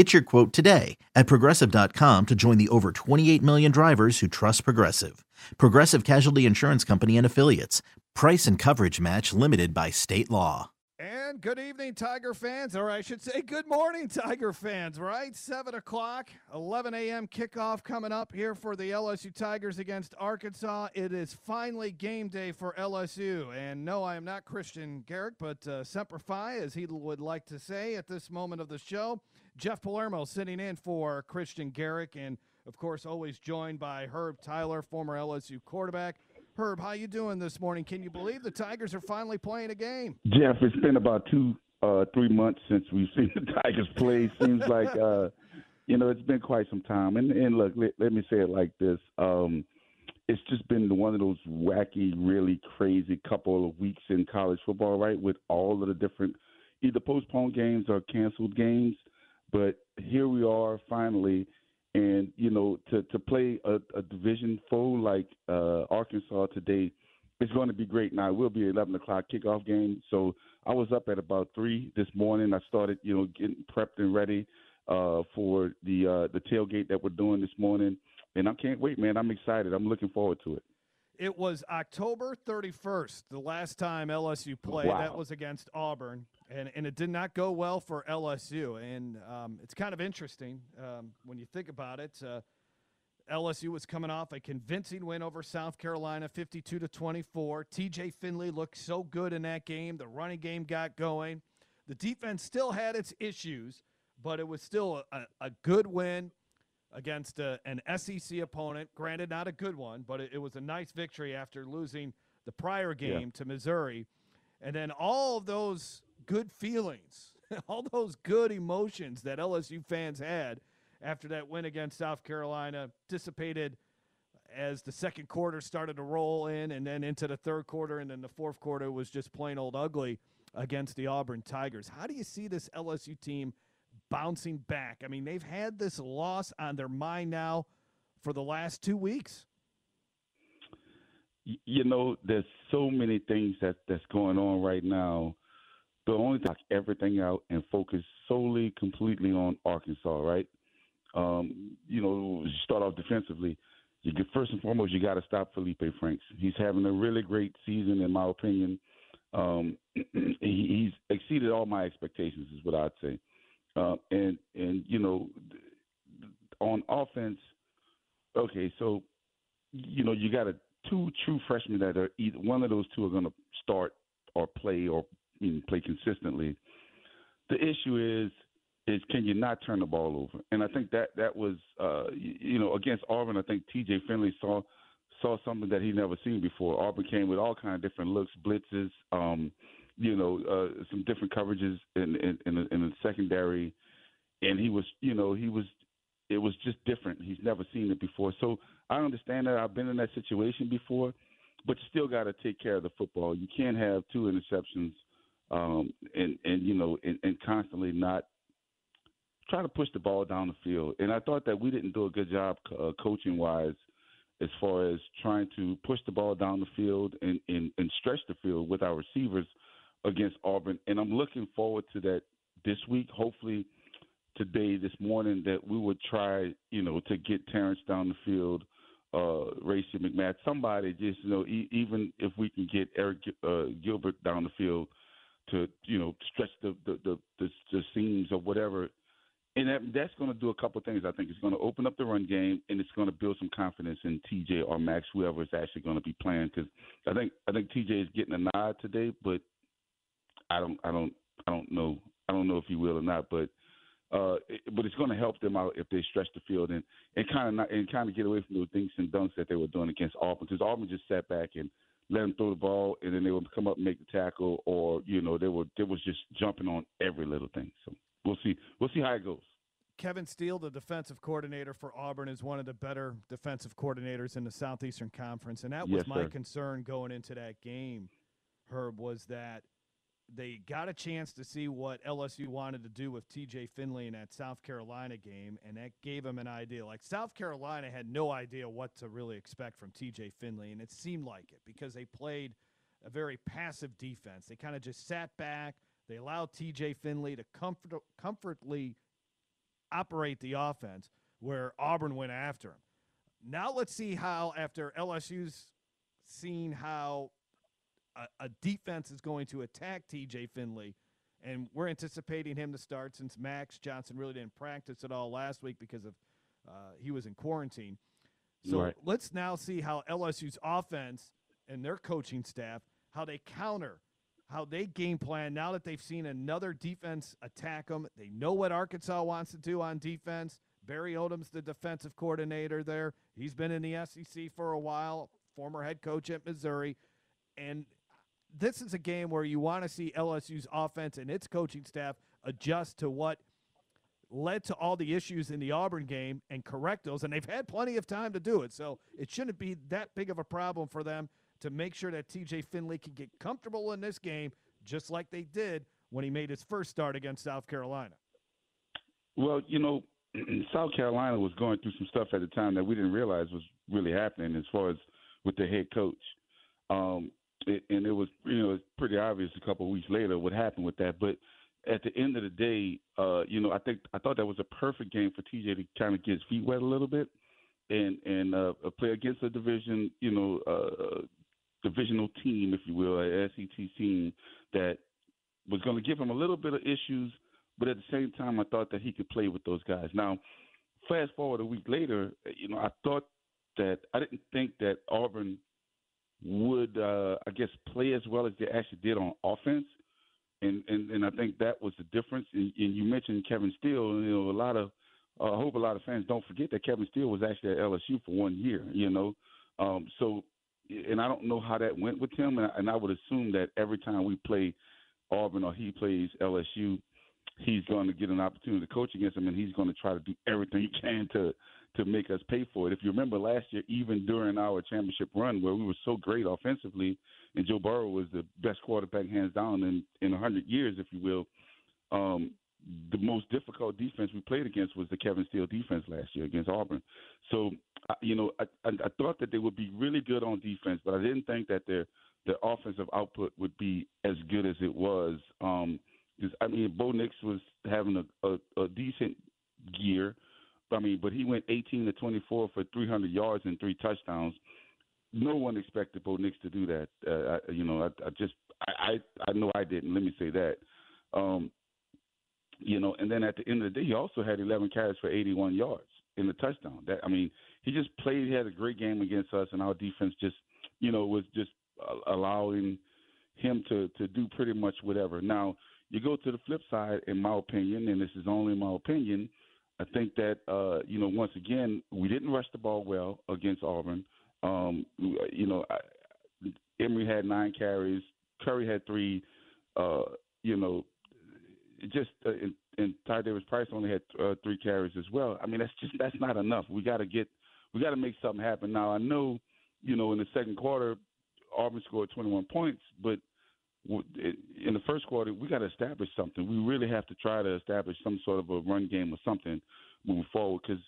Get your quote today at progressive.com to join the over 28 million drivers who trust Progressive. Progressive Casualty Insurance Company and Affiliates. Price and coverage match limited by state law. And good evening, Tiger fans, or I should say good morning, Tiger fans, right? 7 o'clock, 11 a.m. kickoff coming up here for the LSU Tigers against Arkansas. It is finally game day for LSU. And no, I am not Christian Garic, but uh, Semper Fi, as he would like to say at this moment of the show. Jeff Palermo sitting in for Christian Garic, and of course, always joined by Herb Tyler, former LSU quarterback. Herb, how you doing this morning? Can you believe the Tigers are finally playing a game? Jeff, it's been about two, uh, three months since we've seen the Tigers play. Seems like, uh, you know, it's been quite some time. And, and look, let, let me say it like this. Um, it's just been one of those wacky, really crazy couple of weeks in college football, right? With all of the different either postponed games or canceled games. But here we are finally, and you know, to to play a, a division foe like uh, Arkansas today, it's going to be great. Now it will be 11 o'clock kickoff game, so I was up at about three this morning. I started, you know, getting prepped and ready uh, for the uh, the tailgate that we're doing this morning, and I can't wait, man. I'm excited. I'm looking forward to it. It was October 31st, the last time LSU played. Wow. That was against Auburn, and, and it did not go well for LSU. And um, it's kind of interesting um, when you think about it. Uh, LSU was coming off a convincing win over South Carolina, 52 to 24. TJ Finley looked so good in that game. The running game got going. The defense still had its issues, but it was still a, a good win against a, an SEC opponent. Granted, not a good one, but it, it was a nice victory after losing the prior game Yeah. to Missouri. And then all of those good feelings, all those good emotions that LSU fans had after that win against South Carolina dissipated as the second quarter started to roll in and then into the third quarter and then the fourth quarter was just plain old ugly against the Auburn Tigers. How do you see this LSU team bouncing back? I mean, they've had this loss on their mind now for the last 2 weeks. You know, there's so many things that that's going on right now. The only thing, everything out and focus solely, completely on Arkansas, right? Um, you know, you start off defensively. You get first and foremost, you got to stop Felipe Franks. He's having a really great season, in my opinion. Um, he's exceeded all my expectations, is what I'd say. Uh, and and you know, on offense, okay, so you know, you got a two true freshmen that are either one of those two are going to start or play or know, play consistently. The issue is is can you not turn the ball over? And I think that that was uh, you, you know against Auburn. I think T.J. Finley saw saw something that he never seen before. Auburn came with all kind of different looks, blitzes, um, you know, uh, some different coverages in in, in, the, in the secondary, and he was you know he was it was just different. He's never seen it before. So I understand that. I've been in that situation before, but you still got to take care of the football. You can't have two interceptions um, and and you know and, and constantly not try to push the ball down the field. And I thought that we didn't do a good job uh, coaching wise as far as trying to push the ball down the field and, and, and stretch the field with our receivers against Auburn. And I'm looking forward to that this week. Hopefully today, this morning, that we would try, you know, to get Terrace down the field, uh, Racey McMath, somebody just, you know, e- even if we can get Arik uh, Gilbert down the field to, you know, stretch the the, the, the, the seams or whatever and that, that's going to do a couple things. I think it's going to open up the run game, and it's going to build some confidence in TJ or Max, whoever is actually going to be playing. Because I think I think TJ is getting a nod today, but I don't I don't I don't know I don't know if he will or not. But uh, it, but it's going to help them out if they stretch the field and and kind of and kind of get away from those dinks and dunks that they were doing against Auburn. Because Auburn just sat back and let them throw the ball, and then they would come up and make the tackle, or you know they were they was just jumping on every little thing. So we'll see we'll see how it goes. Kevin Steele, the defensive coordinator for Auburn, is one of the better defensive coordinators in the Southeastern Conference, and that was yes, my sir. concern going into that game. Herb was that they got a chance to see what LSU wanted to do with TJ Finley in that South Carolina game, and that gave them an idea. Like South Carolina had no idea what to really expect from TJ Finley, and it seemed like it because they played a very passive defense. They kind of just sat back. They allowed TJ Finley to comfort, comfortably operate the offense where Auburn went after him. Now let's see how, after LSU's seen how a, a, defense is going to attack TJ Finley, and we're anticipating him to start since Max Johnson really didn't practice at all last week because of uh, he was in quarantine. So right. let's now see how LSU's offense and their coaching staff how they counter, how they game plan now that they've seen another defense attack them. They know what Arkansas wants to do on defense. Barry Odom's the defensive coordinator there. He's been in the SEC for a while, former head coach at Missouri. And this is a game where you want to see LSU's offense and its coaching staff adjust to what led to all the issues in the Auburn game and correct those. And they've had plenty of time to do it. So it shouldn't be that big of a problem for them to make sure that TJ Finley can get comfortable in this game, just like they did when he made his first start against South Carolina. Well, you know, South Carolina was going through some stuff at the time that we didn't realize was really happening as far as with the head coach. Um, it, and it was, you know, it's pretty obvious a couple of weeks later what happened with that. But at the end of the day, uh, you know, I think I thought that was a perfect game for TJ to kind of get his feet wet a little bit and and uh, play against a division, you know, uh, divisional team, if you will, a SEC team that was going to give him a little bit of issues, but at the same time, I thought that he could play with those guys. Now, fast forward a week later, you know, I thought that I didn't think that Auburn would, uh, I guess, play as well as they actually did on offense. And, and and I think that was the difference. And, and you mentioned Kevin Steele. And, You know, a lot of I hope a lot of fans don't forget that Kevin Steele was actually at LSU for one year. You know, um, so and I don't know how that went with him. And I, and I would assume that every time we play Auburn or he plays LSU, he's going to get an opportunity to coach against him, and he's going to try to do everything he can to to make us pay for it. If you remember last year, even during our championship run, where we were so great offensively, and Joe Burrow was the best quarterback hands down in in a hundred years, if you will. Um, the most difficult defense we played against was the Kevin Steele defense last year against Auburn. So, you know, I, I, I thought that they would be really good on defense, but I didn't think that their their offensive output would be as good as it was. Um, I mean, Bo Nix was having a, a, a decent year. I mean, but he went 18 to 24 for 300 yards and three touchdowns. No one expected Bo Nix to do that. Uh, I, you know, I, I just, I, I, I know I didn't. Let me say that. Um, you know, and then at the end of the day, he also had 11 carries for 81 yards in the touchdown. That I mean, he just played. He had a great game against us, and our defense just, you know, was just allowing him to to do pretty much whatever. Now, you go to the flip side, in my opinion, and this is only my opinion. I think that uh, you know once again we didn't rush the ball well against Auburn. Um, you know, I, Emery had nine carries, Curry had three. Uh, you know, just uh, and, and Ty Davis Price only had uh, three carries as well. I mean, that's just that's not enough. We got to get we got to make something happen. Now I know, you know, in the second quarter, Auburn scored 21 points, but in the first quarter, we got to establish something. We really have to try to establish some sort of a run game or something moving forward. Because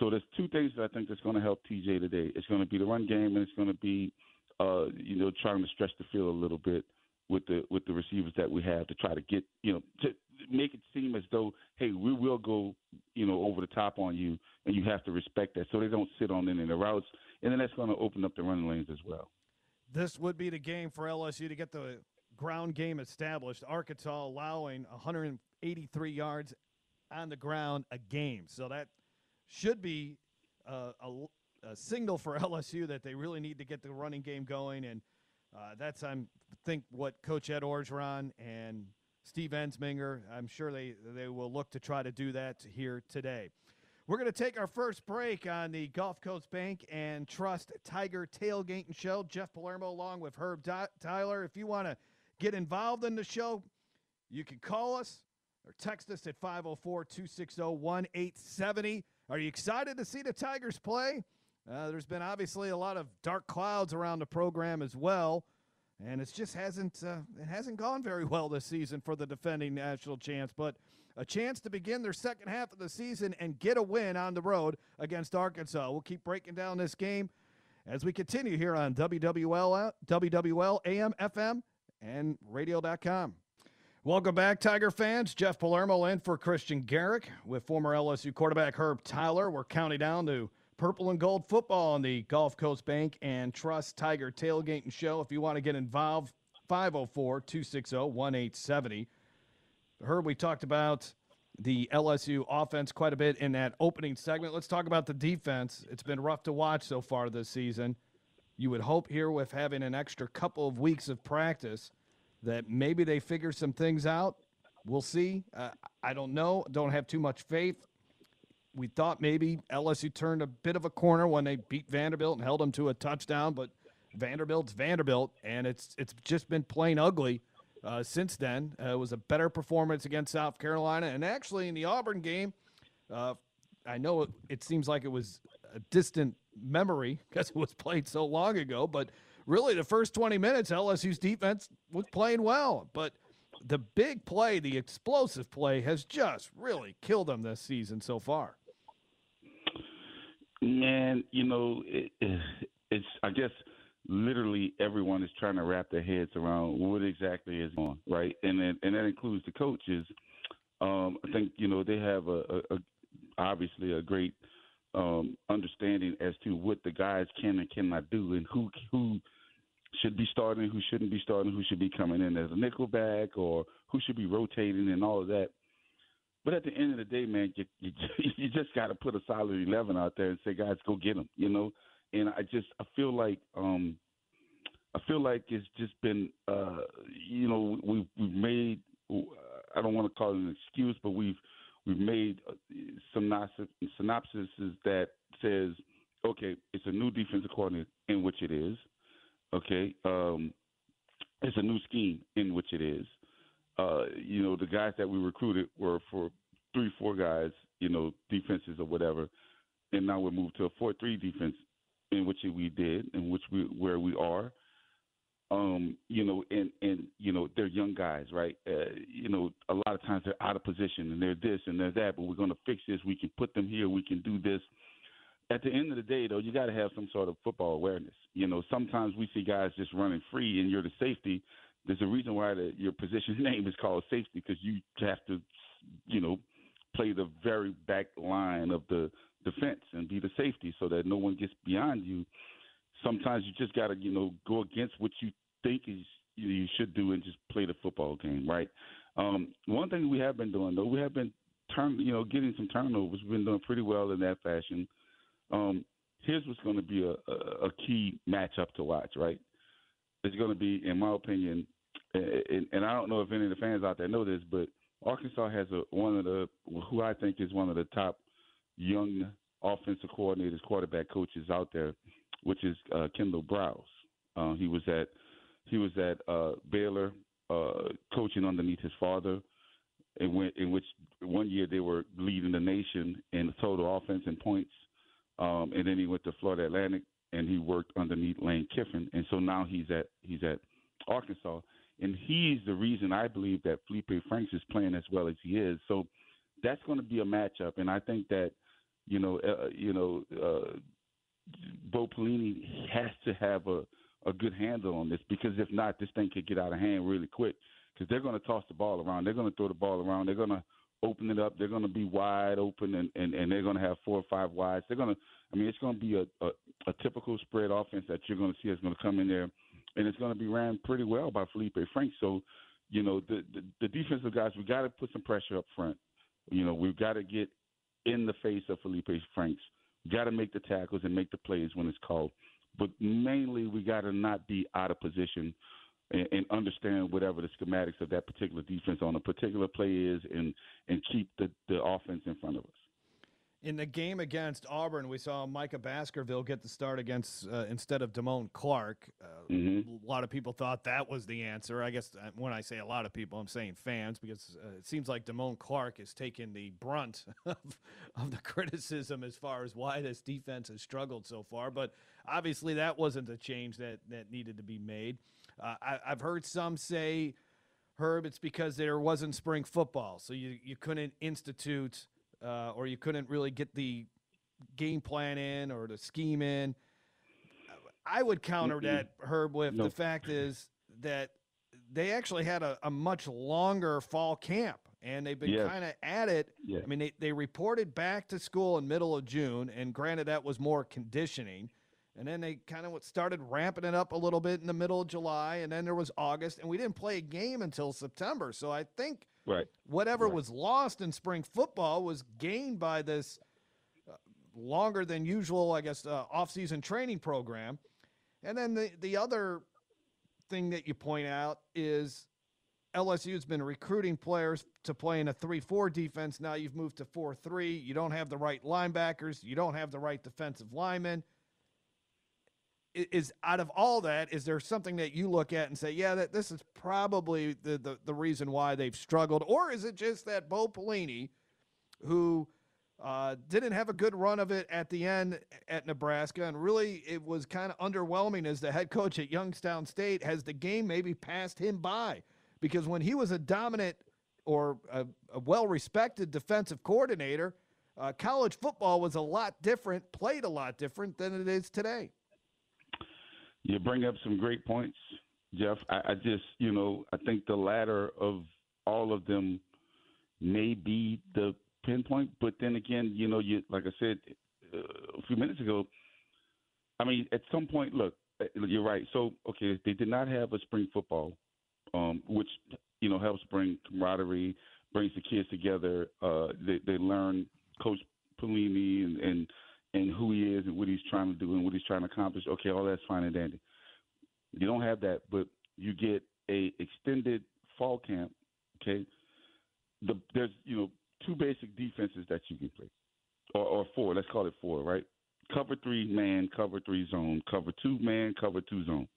so there's two things that I think that's going to help TJ today. It's going to be the run game, and it's going to be, uh, you know, trying to stretch the field a little bit with the with the receivers that we have to try to get, you know, to make it seem as though, hey, we will go, you know, over the top on you, and you have to respect that, so they don't sit on any of the routes, and then that's going to open up the running lanes as well. This would be the game for LSU to get the ground game established. Arkansas allowing 183 yards on the ground a game. So that should be uh, a, a, signal for LSU that they really need to get the running game going. And uh, that's, I think, what Coach Ed Orgeron and Steve Ensminger, I'm sure they, they will look to try to do that here today. We're going to take our first break on the Gulf Coast Bank and Trust Tiger Tailgating Show. Jeff Palermo along with Herb Tyler. If you want to get involved in the show, you can call us or text us at 504 260 1870. Are you excited to see the Tigers play? Uh, there's been obviously a lot of dark clouds around the program as well, and it just hasn't uh, it hasn't gone very well this season for the defending national champs. But a chance to begin their second half of the season and get a win on the road against Arkansas. We'll keep breaking down this game as we continue here on WWL, WWL AM, FM, and radio.com. Welcome back, Tiger fans. Jeff Palermo in for Christian Garic with former LSU quarterback Herb Tyler. We're counting down to purple and gold football on the Gulf Coast Bank and Trust Tiger Tailgating Show. If you want to get involved, 504 260 1870. Herb, we talked about the LSU offense quite a bit in that opening segment. Let's talk about the defense. It's been rough to watch so far this season. You would hope here with having an extra couple of weeks of practice that maybe they figure some things out. We'll see. Uh, I don't know. Don't have too much faith. We thought maybe LSU turned a bit of a corner when they beat Vanderbilt and held them to a touchdown, but Vanderbilt's Vanderbilt, and it's it's just been plain ugly uh, since then. Uh, it was a better performance against South Carolina, and actually in the Auburn game, uh, I know it, it, seems like it was a distant memory because it was played so long ago, but really the first 20 minutes, LSU's defense was playing well. But the big play, the explosive play, has just really killed them this season so far. Man, you know, it, it's I guess literally everyone is trying to wrap their heads around what exactly is going on, right? And then, and that includes the coaches. Um, I think you know they have a, a, a obviously a great um, understanding as to what the guys can and cannot do, and who who should be starting, who shouldn't be starting, who should be coming in as a nickel back, or who should be rotating, and all of that. But at the end of the day, man, you you, you just got to put a solid eleven out there and say, guys, go get them. You know, and I just I feel like um I feel like it's just been uh you know we've we've made I don't want to call it an excuse, but we've we've made uh, synopsis synopsis that says okay, it's a new defensive coordinator in which it is. Okay, um, it's a new scheme in which it is. Uh, you know, the guys that we recruited were for three, four guys, you know, defenses or whatever, and now we're moved to a four-three defense in which we did, in which we where we are. Um, you know, and and you know they're young guys, right? Uh, you know, a lot of times they're out of position and they're this and they're that, but we're going to fix this. We can put them here. We can do this. At the end of the day, though, you got to have some sort of football awareness. You know, sometimes we see guys just running free, and you're the safety. There's a reason why the, your position name is called safety because you have to, you know, play the very back line of the defense and be the safety so that no one gets beyond you. Sometimes you just got to, you know, go against what you think is you should do and just play the football game, right? Um, one thing we have been doing though, we have been turn, you know, getting some turnovers. We've been doing pretty well in that fashion. Um, here's what's going to be a, a, a key matchup to watch, right? It's going to be, in my opinion, and, and I don't know if any of the fans out there know this, but Arkansas has a one of the who I think is one of the top young offensive coordinators, quarterback coaches out there, which is uh, Kendall Briles. Uh, he was at he was at uh, Baylor uh, coaching underneath his father, in, when, in which one year they were leading the nation in total offense and points. Um, and then he went to Florida Atlantic and he worked underneath Lane Kiffin, and so now he's at he's at Arkansas, and he's the reason I believe that Felipe Franks is playing as well as he is. So that's going to be a matchup, and I think that you know, uh, you know, uh, Bo Pelini has to have a a good handle on this because if not, this thing could get out of hand really quick. Because they're going to toss the ball around, they're going to throw the ball around, they're going to open it up, they're going to be wide open, and, and and they're going to have four or five wides. They're going to, I mean, it's going to be a, a a typical spread offense that you're going to see is going to come in there, and it's going to be ran pretty well by Felipe Frank. So, you know, the the, the defensive guys, we got to put some pressure up front You know, we've got to get in the face of Felipe Franks. Got to make the tackles and make the plays when it's called. But mainly, we got to not be out of position and, and understand whatever the schematics of that particular defense on a particular play is, and and keep the the offense in front of us. In the game against Auburn, we saw Micah Baskerville get the start against uh, instead of Damone Clark. Uh, mm-hmm. A lot of people thought that was the answer. I guess uh, when I say a lot of people, I'm saying fans because uh, it seems like Damone Clark is taking the brunt of, of the criticism as far as why this defense has struggled so far. But obviously, that wasn't a change that that needed to be made. Uh, I, I've heard some say. Herb, it's because there wasn't spring football, so you, you couldn't institute uh, or you couldn't really get the game plan in or the scheme in. I would counter mm that, Herb, with the fact is that they actually had a, a much longer fall camp and they've been yes. kind of at it. Yeah. I mean, they, they reported back to school in middle of June, and granted, that was more conditioning. And then they kind of started ramping it up a little bit in the middle of July, and then there was August, and we didn't play a game until September. So I think right. whatever right. was lost in spring football was gained by this uh, longer than usual, I guess, uh, off-season training program. And then the the other thing that you point out is LSU's been recruiting players to play in a 3-4 defense. Now you've moved to 4-3. You don't have the right linebackers. You don't have the right defensive linemen is out of all that is there something that you look at and say yeah that this is probably the, the, the reason why they've struggled or is it just that bo pelini who uh, didn't have a good run of it at the end at nebraska and really it was kind of underwhelming as the head coach at youngstown state has the game maybe passed him by? Because when he was a dominant or a, a well-respected defensive coordinator uh, college football was a lot different played a lot different than it is today you bring up some great points, Jeff. I, I just, you know, I think the latter of all of them may be the pinpoint. But then again, you know, you like I said uh, a few minutes ago. I mean, at some point, look, uh, you're right. So, okay, they did not have a spring football, um, which you know helps bring camaraderie, brings the kids together. Uh, they, they learn Coach Pelini and, and and who he is and what he's trying to do and what he's trying to accomplish. Okay, all that's fine and dandy. You don't have that, but you get a extended fall camp. Okay, the, there's you know two basic defenses that you can play, or, or four. Let's call it four, right? Cover three man, cover three zone, cover two man, cover two zone.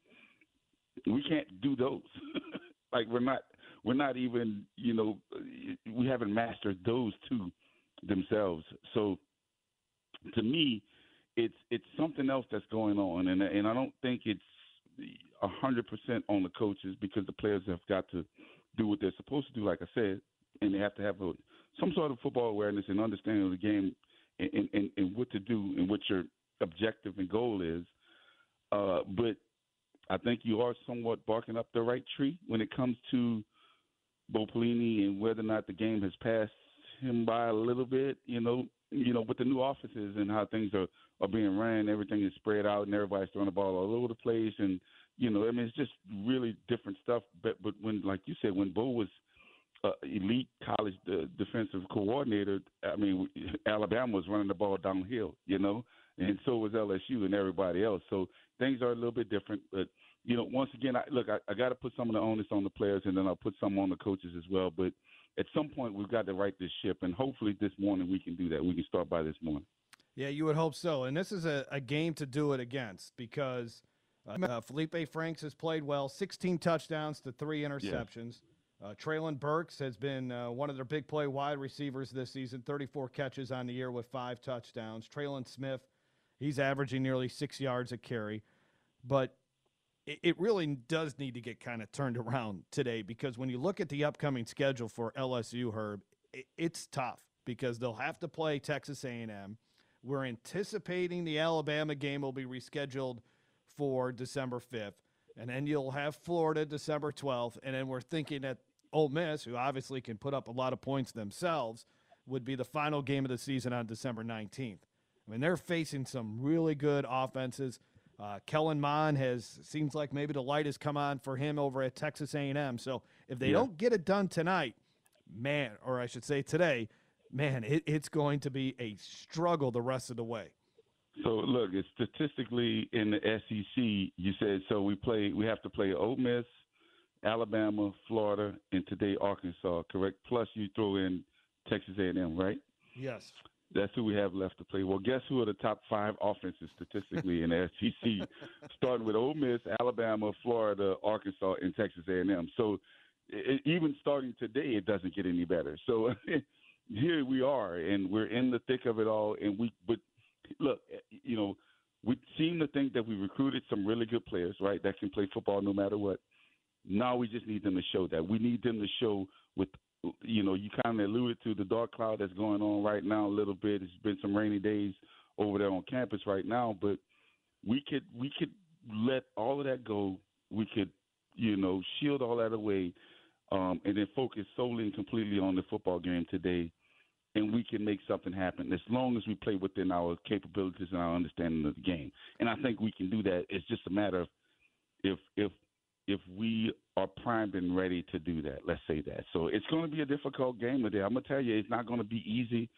We can't do those. like we're not we're not even you know we haven't mastered those two themselves. So to me, it's it's something else that's going on, and and I don't think it's a hundred percent on the coaches because the players have got to do what they're supposed to do, like I said, and they have to have a, some sort of football awareness and understanding of the game and, and, and what to do and what your objective and goal is. Uh, but I think you are somewhat barking up the right tree when it comes to Bo Pelini and whether or not the game has passed him by a little bit. You know, you know, with the new offices and how things are are being ran, everything is spread out and everybody's throwing the ball all over the place, and you know, I mean, it's just really different stuff. But but when, like you said, when Bo was uh, elite college uh, defensive coordinator, I mean, Alabama was running the ball downhill, you know, and so was LSU and everybody else. So things are a little bit different, but you know, once again, I, look, I, I got to put some of the onus on the players, and then I'll put some on the coaches as well. But at some point we've got to right this ship, and hopefully this morning we can do that. We can start by this morning. Yeah, you would hope so. And this is a, a game to do it against because uh, uh, Felipe Franks has played well, 16 touchdowns to three interceptions. Uh, Treylon Burks has been uh, one of their big play wide receivers this season, 34 catches on the year with five touchdowns. Trelon Smith, he's averaging nearly six yards a carry. But it really does need to get kind of turned around today because when you look at the upcoming schedule for LSU, Herb, it's tough because they'll have to play Texas A&M. We're anticipating the Alabama game will be rescheduled for December 5th, and then you'll have Florida December 12th, and then we're thinking that Ole Miss, who obviously can put up a lot of points themselves, would be the final game of the season on December 19th. I mean, they're facing some really good offenses. Uh, Kellen Mond has seems like maybe the light has come on for him over at Texas A&M. So if they yeah. don't get it done tonight, man, or I should say today, man, it, it's going to be a struggle the rest of the way. So look, it's statistically in the SEC. You said so. We play. We have to play Ole Miss, Alabama, Florida, and today Arkansas. Correct. Plus you throw in Texas A&M, right? Yes. That's who we have left to play. Well, guess who are the top five offenses statistically in the SEC? Starting with Ole Miss, Alabama, Florida, Arkansas, and Texas A&M. So it, even starting today, it doesn't get any better. So here we are, and we're in the thick of it all. And we, but look, you know, we seem to think that we recruited some really good players, right? That can play football no matter what. Now we just need them to show that. We need them to show with you know, you kind of alluded to the dark cloud that's going on right now a little bit. It's been some rainy days over there on campus right now, but we could we could let all of that go. We could, you know, shield all that away, um, and then focus solely and completely on the football game today, and we can make something happen as long as we play within our capabilities and our understanding of the game. And I think we can do that. It's just a matter of if if if we are primed and ready to do that. Let's say that. So it's going to be a difficult game today. I'm going to tell you, it's not going to be easy.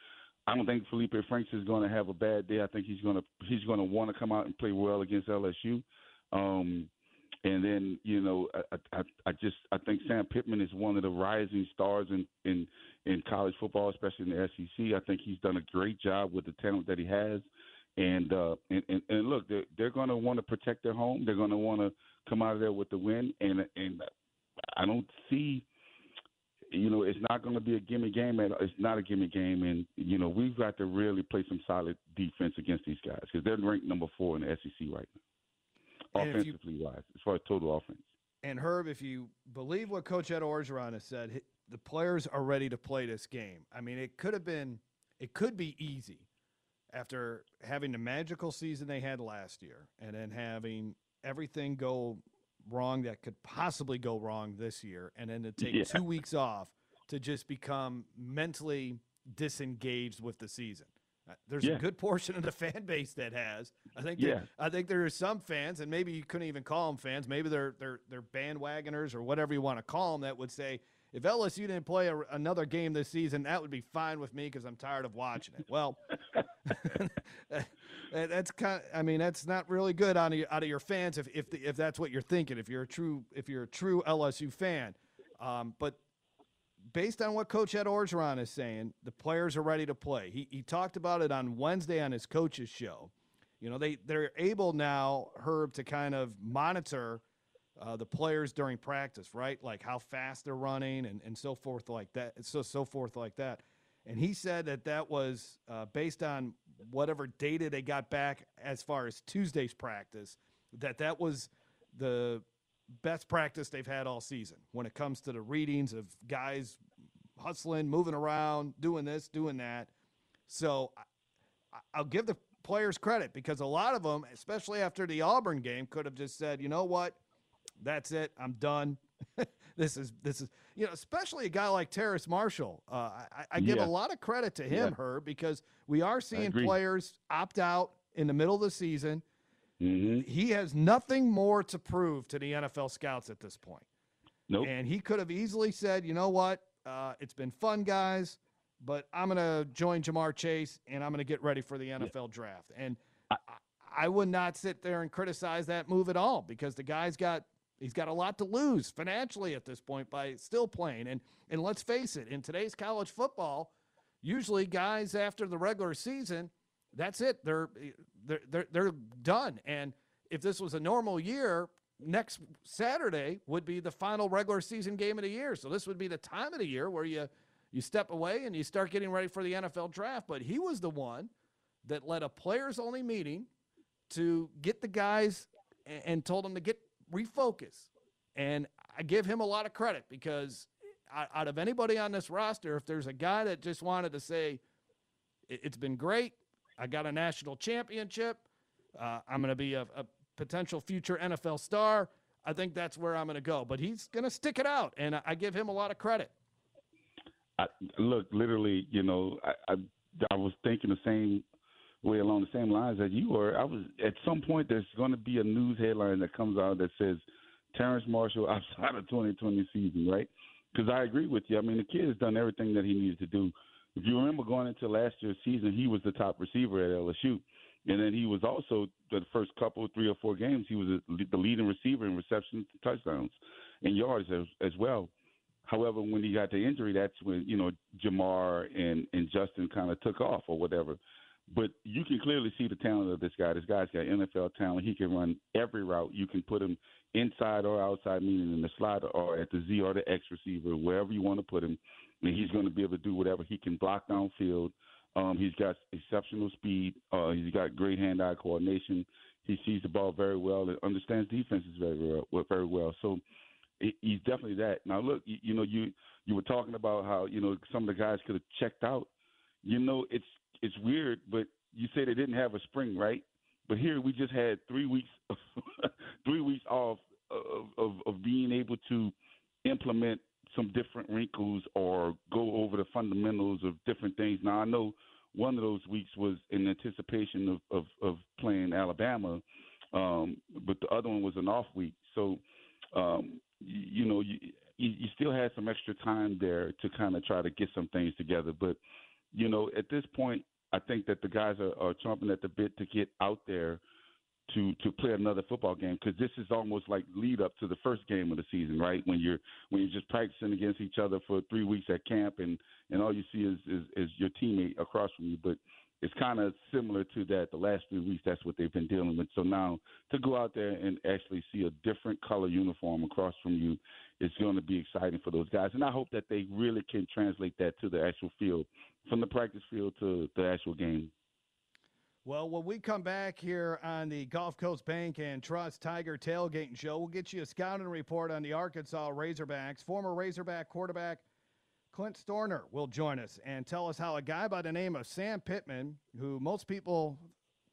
I don't think Felipe Franks is going to have a bad day. I think he's going to he's going to want to come out and play well against LSU. Um, and then you know, I, I, I just I think Sam Pittman is one of the rising stars in in in college football, especially in the SEC. I think he's done a great job with the talent that he has. And uh, and, and, and look, they're, they're going to want to protect their home. They're going to want to come out of there with the win. And and I don't see, you know, it's not going to be a gimme game. At, it's not a gimme game, and you know, we've got to really play some solid defense against these guys because they're ranked number four in the SEC right now, and offensively you, wise, as far as total offense. And Herb, if you believe what Coach Ed Orgeron has said, the players are ready to play this game. I mean, it could have been, it could be easy after having the magical season they had last year and then having everything go wrong that could possibly go wrong this year, and then to take yeah. two weeks off to just become mentally disengaged with the season. Uh, there's yeah. a good portion of the fan base that has. I think. Yeah. I think there are some fans, and maybe you couldn't even call them fans. Maybe they're they're they're bandwagoners or whatever you want to call them. That would say, if LSU didn't play a, another game this season, that would be fine with me because I'm tired of watching it. Well, that's kind. Of, I mean, that's not really good out of your, out of your fans if if the, if that's what you're thinking. If you're a true if you're a true LSU fan, um, but based on what Coach Ed Orgeron is saying, the players are ready to play. He he talked about it on Wednesday on his coach's show. You know, they they're able now, Herb, to kind of monitor uh, the players during practice, right? Like how fast they're running and, and so forth like that. So so forth like that. And he said that that was uh, based on whatever data they got back as far as Tuesday's practice. That that was the best practice they've had all season when it comes to the readings of guys hustling, moving around, doing this, doing that. So I'll give the players credit because a lot of them, especially after the Auburn game, could have just said, you know what, that's it. I'm done. this is this is you know especially a guy like Terrace Marshall. Uh, I, I, give yeah. a lot of credit to him, yeah. her, because we are seeing players opt out in the middle of the season. Mm-hmm. He has nothing more to prove to the NFL scouts at this point. Nope. And he could have easily said, you know what, uh, it's been fun, guys, but I'm going to join Ja'Marr Chase and I'm going to get ready for the NFL yeah. draft. And I, I would not sit there and criticize that move at all because the guy's got He's got a lot to lose financially at this point by still playing. And and let's face it, in today's college football, usually guys after the regular season, that's it. They're they're they're, they're done. And if this was a normal year, next Saturday would be the final regular season game of the year. So this would be the time of the year where you you step away and you start getting ready for the NFL draft. But he was the one that led a players only meeting to get the guys and told them to get refocus. And I give him a lot of credit because out of anybody on this roster, if there's a guy that just wanted to say, it's been great, I got a national championship, uh, I'm going to be a, a potential future NFL star, I think that's where I'm going to go. But he's going to stick it out, and I give him a lot of credit. I, look, literally, you know, I, I, I was thinking the same way along the same lines that you were. I was at some point there's going to be a news headline that comes out that says Terrace Marshall outside of 2020 season, right? Because I agree with you. I mean, the kid has done everything that he needed to do. if you remember going into last year's season, he was the top receiver at LSU. And then he was also the first couple, three or four games, he was the leading receiver in receptions, touchdowns, and yards as, as well. However, when he got the injury, that's when you know Ja'Marr and and Justin kind of took off or whatever. But you can clearly see the talent of this guy. This guy's got NFL talent. He can run every route. You can put him inside or outside, meaning in the slot or at the Z or the X receiver, wherever you want to put him. And he's going to be able to do whatever. He can block downfield. Um, he's got exceptional speed. Uh, he's got great hand-eye coordination. He sees the ball very well and understands defenses very well. Very well. So he's definitely that. Now, look, you, you know, you you were talking about how you know some of the guys could have checked out. You know, it's it's weird, but you say they didn't have a spring, right? But here we just had three weeks, three weeks off of, of, of being able to implement some different wrinkles or go over the fundamentals of different things. Now I know one of those weeks was in anticipation of of, of playing Alabama, um, but the other one was an off week. So um, you, you know you you still had some extra time there to kind of try to get some things together, but you know, at this point, I think that the guys are, are chomping at the bit to get out there to to play another football game because this is almost like lead up to the first game of the season, right? When you're when you're just practicing against each other for three weeks at camp, and and all you see is is, is your teammate across from you, but it's kind of similar to that. The last three weeks, that's what they've been dealing with. So now to go out there and actually see a different color uniform across from you is going to be exciting for those guys. And I hope that they really can translate that to the actual field, from the practice field to the actual game. Well, when we come back here on the Gulf Coast Bank and Trust Tiger Tailgating Show, we'll get you a scouting report on the Arkansas Razorbacks. Former Razorback quarterback Clint Stoerner will join us and tell us how a guy by the name of Sam Pittman, who most people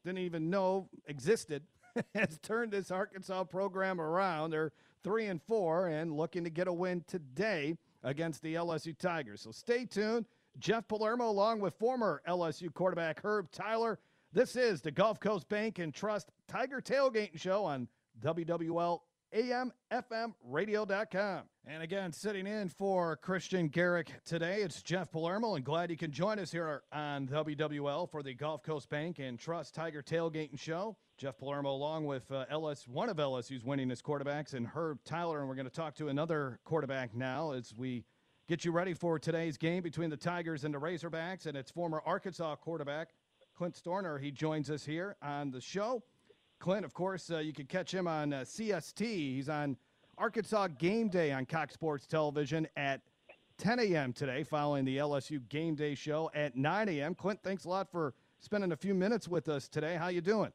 didn't even know existed, has turned this Arkansas program around. They're three and four and looking to get a win today against the LSU Tigers. So stay tuned. Jeff Palermo, along with former LSU quarterback Herb Tyler. This is the Gulf Coast Bank and Trust Tiger Tailgating Show on WWL AMFMradio.com. And again, sitting in for Christian Garic today, it's Jeff Palermo, and glad you can join us here on WWL for the Gulf Coast Bank and Trust Tiger Tailgating Show. Jeff Palermo, along with uh, one of LSU's winningest quarterbacks, and Herb Tyler, and we're going to talk to another quarterback now as we get you ready for today's game between the Tigers and the Razorbacks, and it's former Arkansas quarterback Clint Stoerner. He joins us here on the show. Clint, of course, uh, you can catch him on uh, CST. He's on Arkansas Game Day on Cox Sports Television at 10 a.m. today, following the LSU Game Day show at 9 a.m. Clint, thanks a lot for spending a few minutes with us today. How you doing?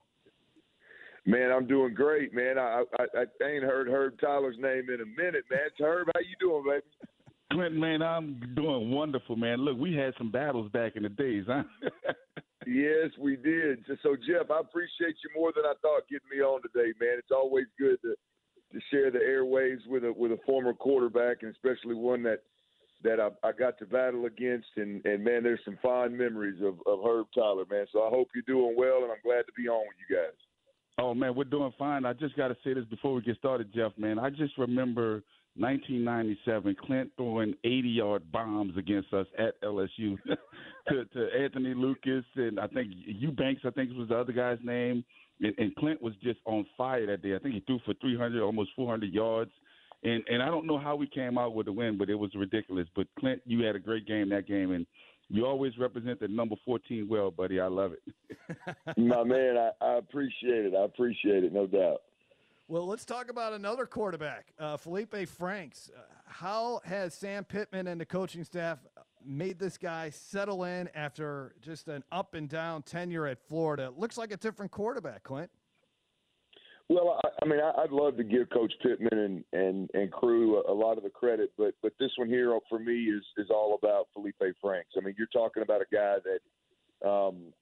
Man, I'm doing great, man. I, I I ain't heard Herb Tyler's name in a minute, man. Herb, how you doing, baby? Clint, man, I'm doing wonderful, man. Look, we had some battles back in the days, huh? Yes, we did. So, Jeff, I appreciate you more than I thought getting me on today, man. It's always good to to share the airwaves with a with a former quarterback, and especially one that that I, I got to battle against. And, and man, there's some fond memories of, of Herb Tyler, man. So I hope you're doing well, and I'm glad to be on with you guys. Oh man, we're doing fine. I just got to say this before we get started, Jeff. Man, I just remember 1997, Clint throwing 80 yard bombs against us at LSU to, to Anthony Lucas and I think Eubanks, I think was the other guy's name. And, and Clint was just on fire that day. I think he threw for 300, almost 400 yards. And and I don't know how we came out with the win, but it was ridiculous. But Clint, you had a great game that game, and you always represent the number 14 well, buddy. I love it. My man, I, I appreciate it. I appreciate it, no doubt. Well, let's talk about another quarterback, uh, Felipe Franks. Uh, how has Sam Pittman and the coaching staff made this guy settle in after just an up and down tenure at Florida? Looks like a different quarterback, Clint. Well, I, I mean, I, would love to give Coach Pittman and, and, and crew a, a, lot of the credit, but but this one here for me is is all about Felipe Franks. I mean, you're talking about a guy that um,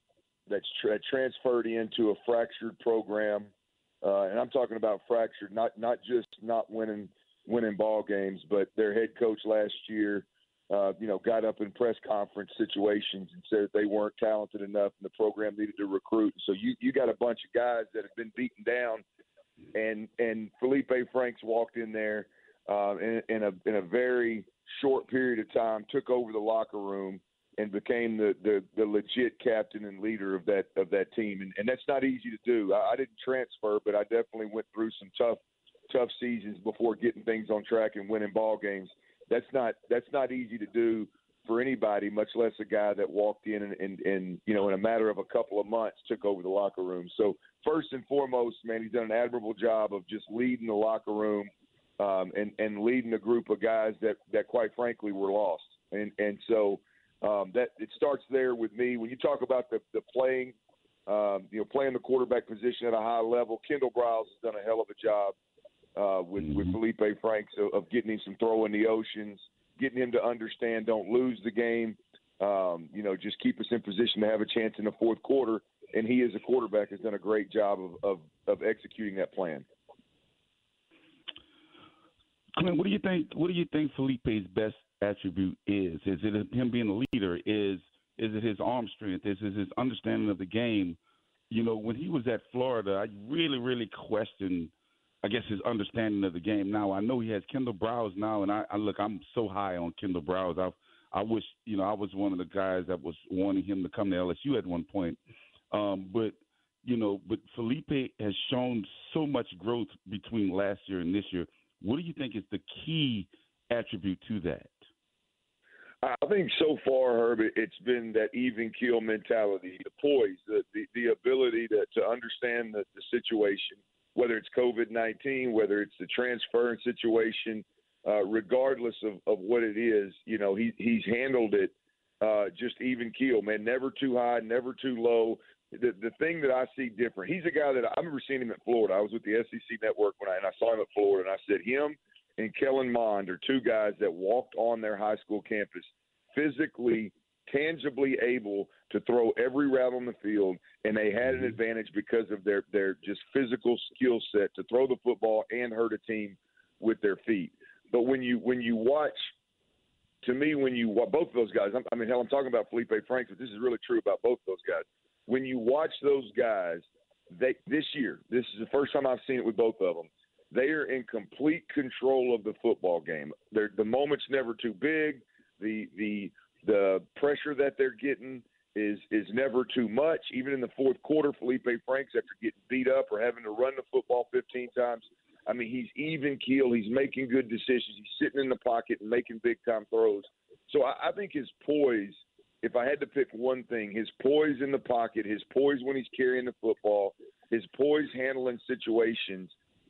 that's tra- transferred into a fractured program uh, and I'm talking about fractured, not not just not winning winning ball games, but their head coach last year, uh, you know, got up in press conference situations and said they weren't talented enough and the program needed to recruit. So you you got a bunch of guys that have been beaten down, and and Felipe Franks walked in there uh, in, in a in a very short period of time, took over the locker room, and became the, the the legit captain and leader of that of that team. And, and that's not easy to do. I, I didn't transfer, but I definitely went through some tough tough seasons before getting things on track and winning ball games. That's not that's not easy to do for anybody, much less a guy that walked in and, and, and you know in a matter of a couple of months took over the locker room. So first and foremost, man, he's done an admirable job of just leading the locker room um, and and leading a group of guys that that quite frankly were lost. And and so um, that it starts there with me. When you talk about the the playing, um, you know, playing the quarterback position at a high level, Kendall Briles has done a hell of a job uh, with with mm-hmm. Felipe Franks of, of getting him some throw in the oceans, getting him to understand don't lose the game. Um, you know, just keep us in position to have a chance in the fourth quarter. And he, as a quarterback, has done a great job of, of, of executing that plan. Clint, what do you think? What do you think Felipe's best attribute is? Is it him being a leader? Is is it his arm strength? Is it his understanding of the game? You know, when he was at Florida, I really, really questioned, I guess, his understanding of the game. Now I know he has Kendall Briles now, and I, I look, I'm so high on Kendall Briles. I I wish, you know, I was one of the guys that was wanting him to come to LSU at one point. Um, but you know, but Felipe has shown so much growth between last year and this year. What do you think is the key attribute to that? I think so far, Herb, it's been that even keel mentality, the poise, the the, the ability to, to understand the, the situation, whether it's COVID nineteen, whether it's the transferring situation, uh, regardless of, of what it is, you know, he he's handled it uh, just even keel, man. Never too high, never too low. The the thing that I see different, he's a guy that I've remember seeing him at Florida. I was with the SEC network when I and I saw him at Florida, and I said him and Kellen Mond are two guys that walked on their high school campus physically, tangibly able to throw every route on the field, and they had an mm-hmm. advantage because of their their just physical skill set to throw the football and hurt a team with their feet. But when you when you watch, to me, when you both of those guys, I mean, hell, I'm talking about Felipe Franks, but this is really true about both of those guys. When you watch those guys, they this year, this is the first time I've seen it with both of them they are in complete control of the football game. They're, the moment's never too big. The the the pressure that they're getting is is never too much. Even in the fourth quarter, Felipe Franks, after getting beat up or having to run the football 15 times, I mean he's even keel. He's making good decisions. He's sitting in the pocket and making big time throws. So I, I think his poise. If I had to pick one thing, his poise in the pocket, his poise when he's carrying the football, his poise handling situations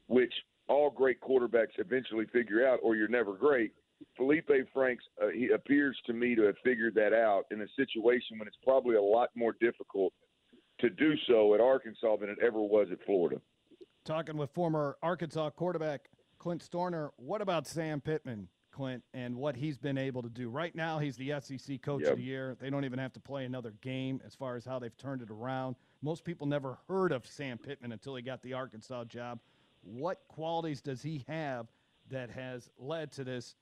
which all great quarterbacks eventually figure out, or you're never great. Felipe Franks, uh, he appears to me to have figured that out in a situation when it's probably a lot more difficult to do so at Arkansas than it ever was at Florida. Talking with former Arkansas quarterback Clint Stoerner, what about Sam Pittman, Clint, and what he's been able to do? Right now, he's the SEC Coach yep. of the Year. They don't even have to play another game as far as how they've turned it around. Most people never heard of Sam Pittman until he got the Arkansas job. What qualities does he have that has led to this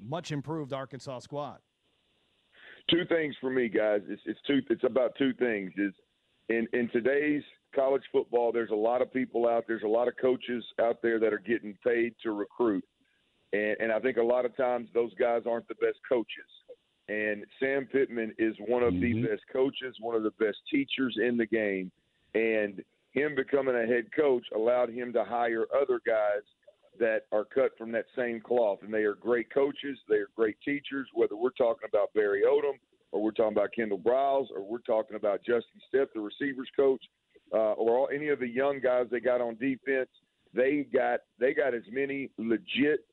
much improved Arkansas squad? Two things for me, guys. It's, it's two. It's about two things. Is in in today's college football, there's a lot of people out. There's a lot of coaches out there that are getting paid to recruit, and, and I think a lot of times those guys aren't the best coaches. And Sam Pittman is one of mm-hmm. the best coaches, one of the best teachers in the game, and him becoming a head coach allowed him to hire other guys that are cut from that same cloth. And they are great coaches, they are great teachers, whether we're talking about Barry Odom or we're talking about Kendall Briles or we're talking about Justin Stepp, the receivers coach, uh, or all, any of the young guys they got on defense. They got they got as many legit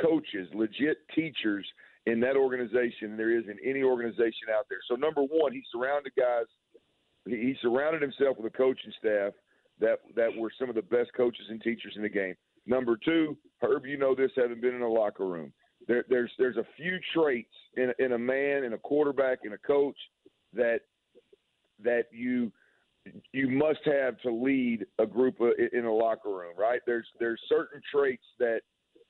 coaches, legit teachers in that organization there is in any organization out there. So number one, he surrounded guys. He surrounded himself with a coaching staff that that were some of the best coaches and teachers in the game. Number two, Herb, you know this, having been in a locker room. There, there's there's a few traits in in a man, in a quarterback, in a coach that that you you must have to lead a group of, in a locker room, right? There's there's certain traits that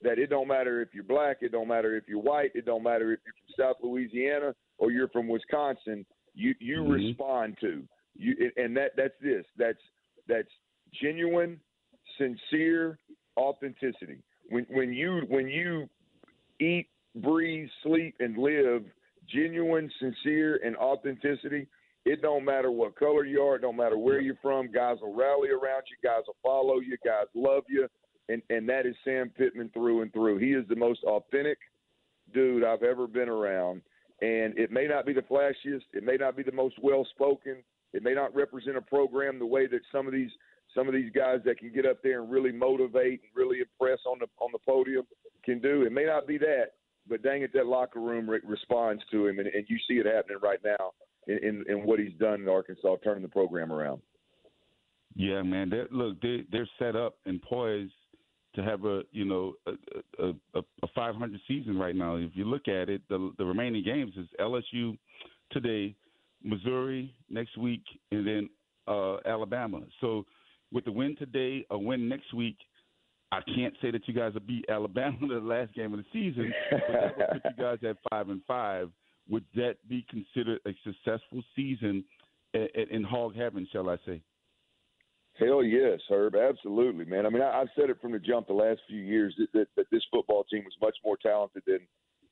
that it don't matter if you're black, it don't matter if you're white, it don't matter if you're from South Louisiana or you're from Wisconsin. You you mm-hmm. respond to you, and that that's this. That's that's genuine, sincere authenticity. When when you when you eat, breathe, sleep, and live genuine, sincere, and authenticity, it don't matter what color you are, it don't matter where you're from. Guys will rally around you, guys will follow you, guys love you, and and that is Sam Pittman through and through. He is the most authentic dude I've ever been around, and it may not be the flashiest, it may not be the most well spoken, it may not represent a program the way that some of these some of these guys that can get up there and really motivate and really impress on the on the podium can do. It may not be that, but dang it, that locker room re- responds to him, and, and you see it happening right now in, in, in what he's done in Arkansas, turning the program around. Yeah, man. They're, look, they they're set up and poised to have a you know a, a, a, a 500 season right now. If you look at it, the the remaining games is LSU today, Missouri next week, and then uh, Alabama. So with the win today, a win next week, I can't say that you guys will beat Alabama in the last game of the season, but that would put you guys at five and five. Would that be considered a successful season in hog heaven, shall I say? Hell yes, Herb. Absolutely, man. I mean, I, have said it from the jump the last few years that, that, that this football team was much more talented than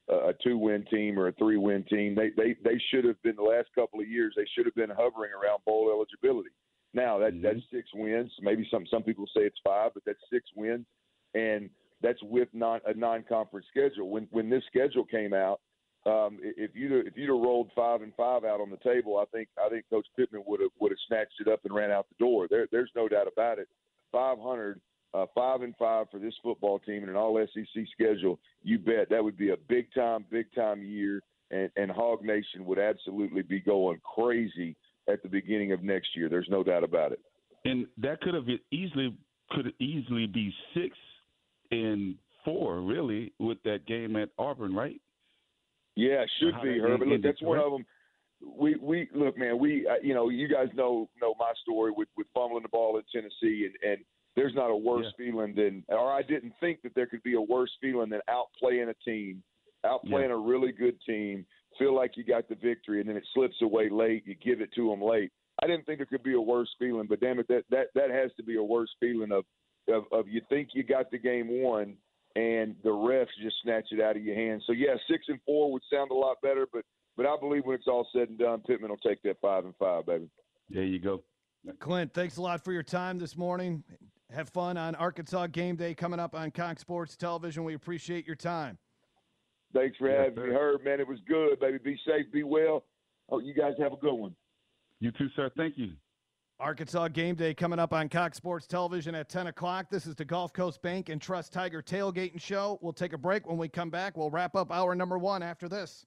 a two-win team or a three-win team. They they they should have been the last couple of years. They should have been hovering around bowl eligibility. Now that mm-hmm. that's six wins. Maybe some some people say it's five, but that's six wins, and that's with non a non-conference schedule. When when this schedule came out, um, if you if you'd have rolled five and five out on the table, I think I think Coach Pittman would have would have snatched it up and ran out the door. There, there's no doubt about it. Five hundred, uh, five and five for this football team in an All SEC schedule. You bet that would be a big time, big time year, and, and Hog Nation would absolutely be going crazy at the beginning of next year. There's no doubt about it. And that could have easily could easily be six and four, really, with that game at Auburn, right? Yeah, should be, Herbert. Look, that's one of them. We we look, man. We uh, you know you guys know know my story with with fumbling the ball in Tennessee, and and there's not a worse yeah. feeling than, or I didn't think that there could be a worse feeling than outplaying a team, outplaying yeah. a really good team, feel like you got the victory, and then it slips away late. You give it to them late. I didn't think there could be a worse feeling, but damn it, that that that has to be a worse feeling of of, of you think you got the game won and the refs just snatch it out of your hands. So yeah, six and four would sound a lot better, but but I believe when it's all said and done, Pittman will take that five and five, baby. There you go. Clint, thanks a lot for your time this morning. Have fun on Arkansas game day coming up on Cox Sports Television. We appreciate your time. Thanks for having me, Herb. Man, it was good, baby. Be safe, be well. Oh, you guys have a good one. You too, sir. Thank you. Arkansas game day coming up on Cox Sports Television at 10 o'clock. This is the Gulf Coast Bank and Trust Tiger Tailgating Show. We'll take a break. When we come back, we'll wrap up hour number one after this.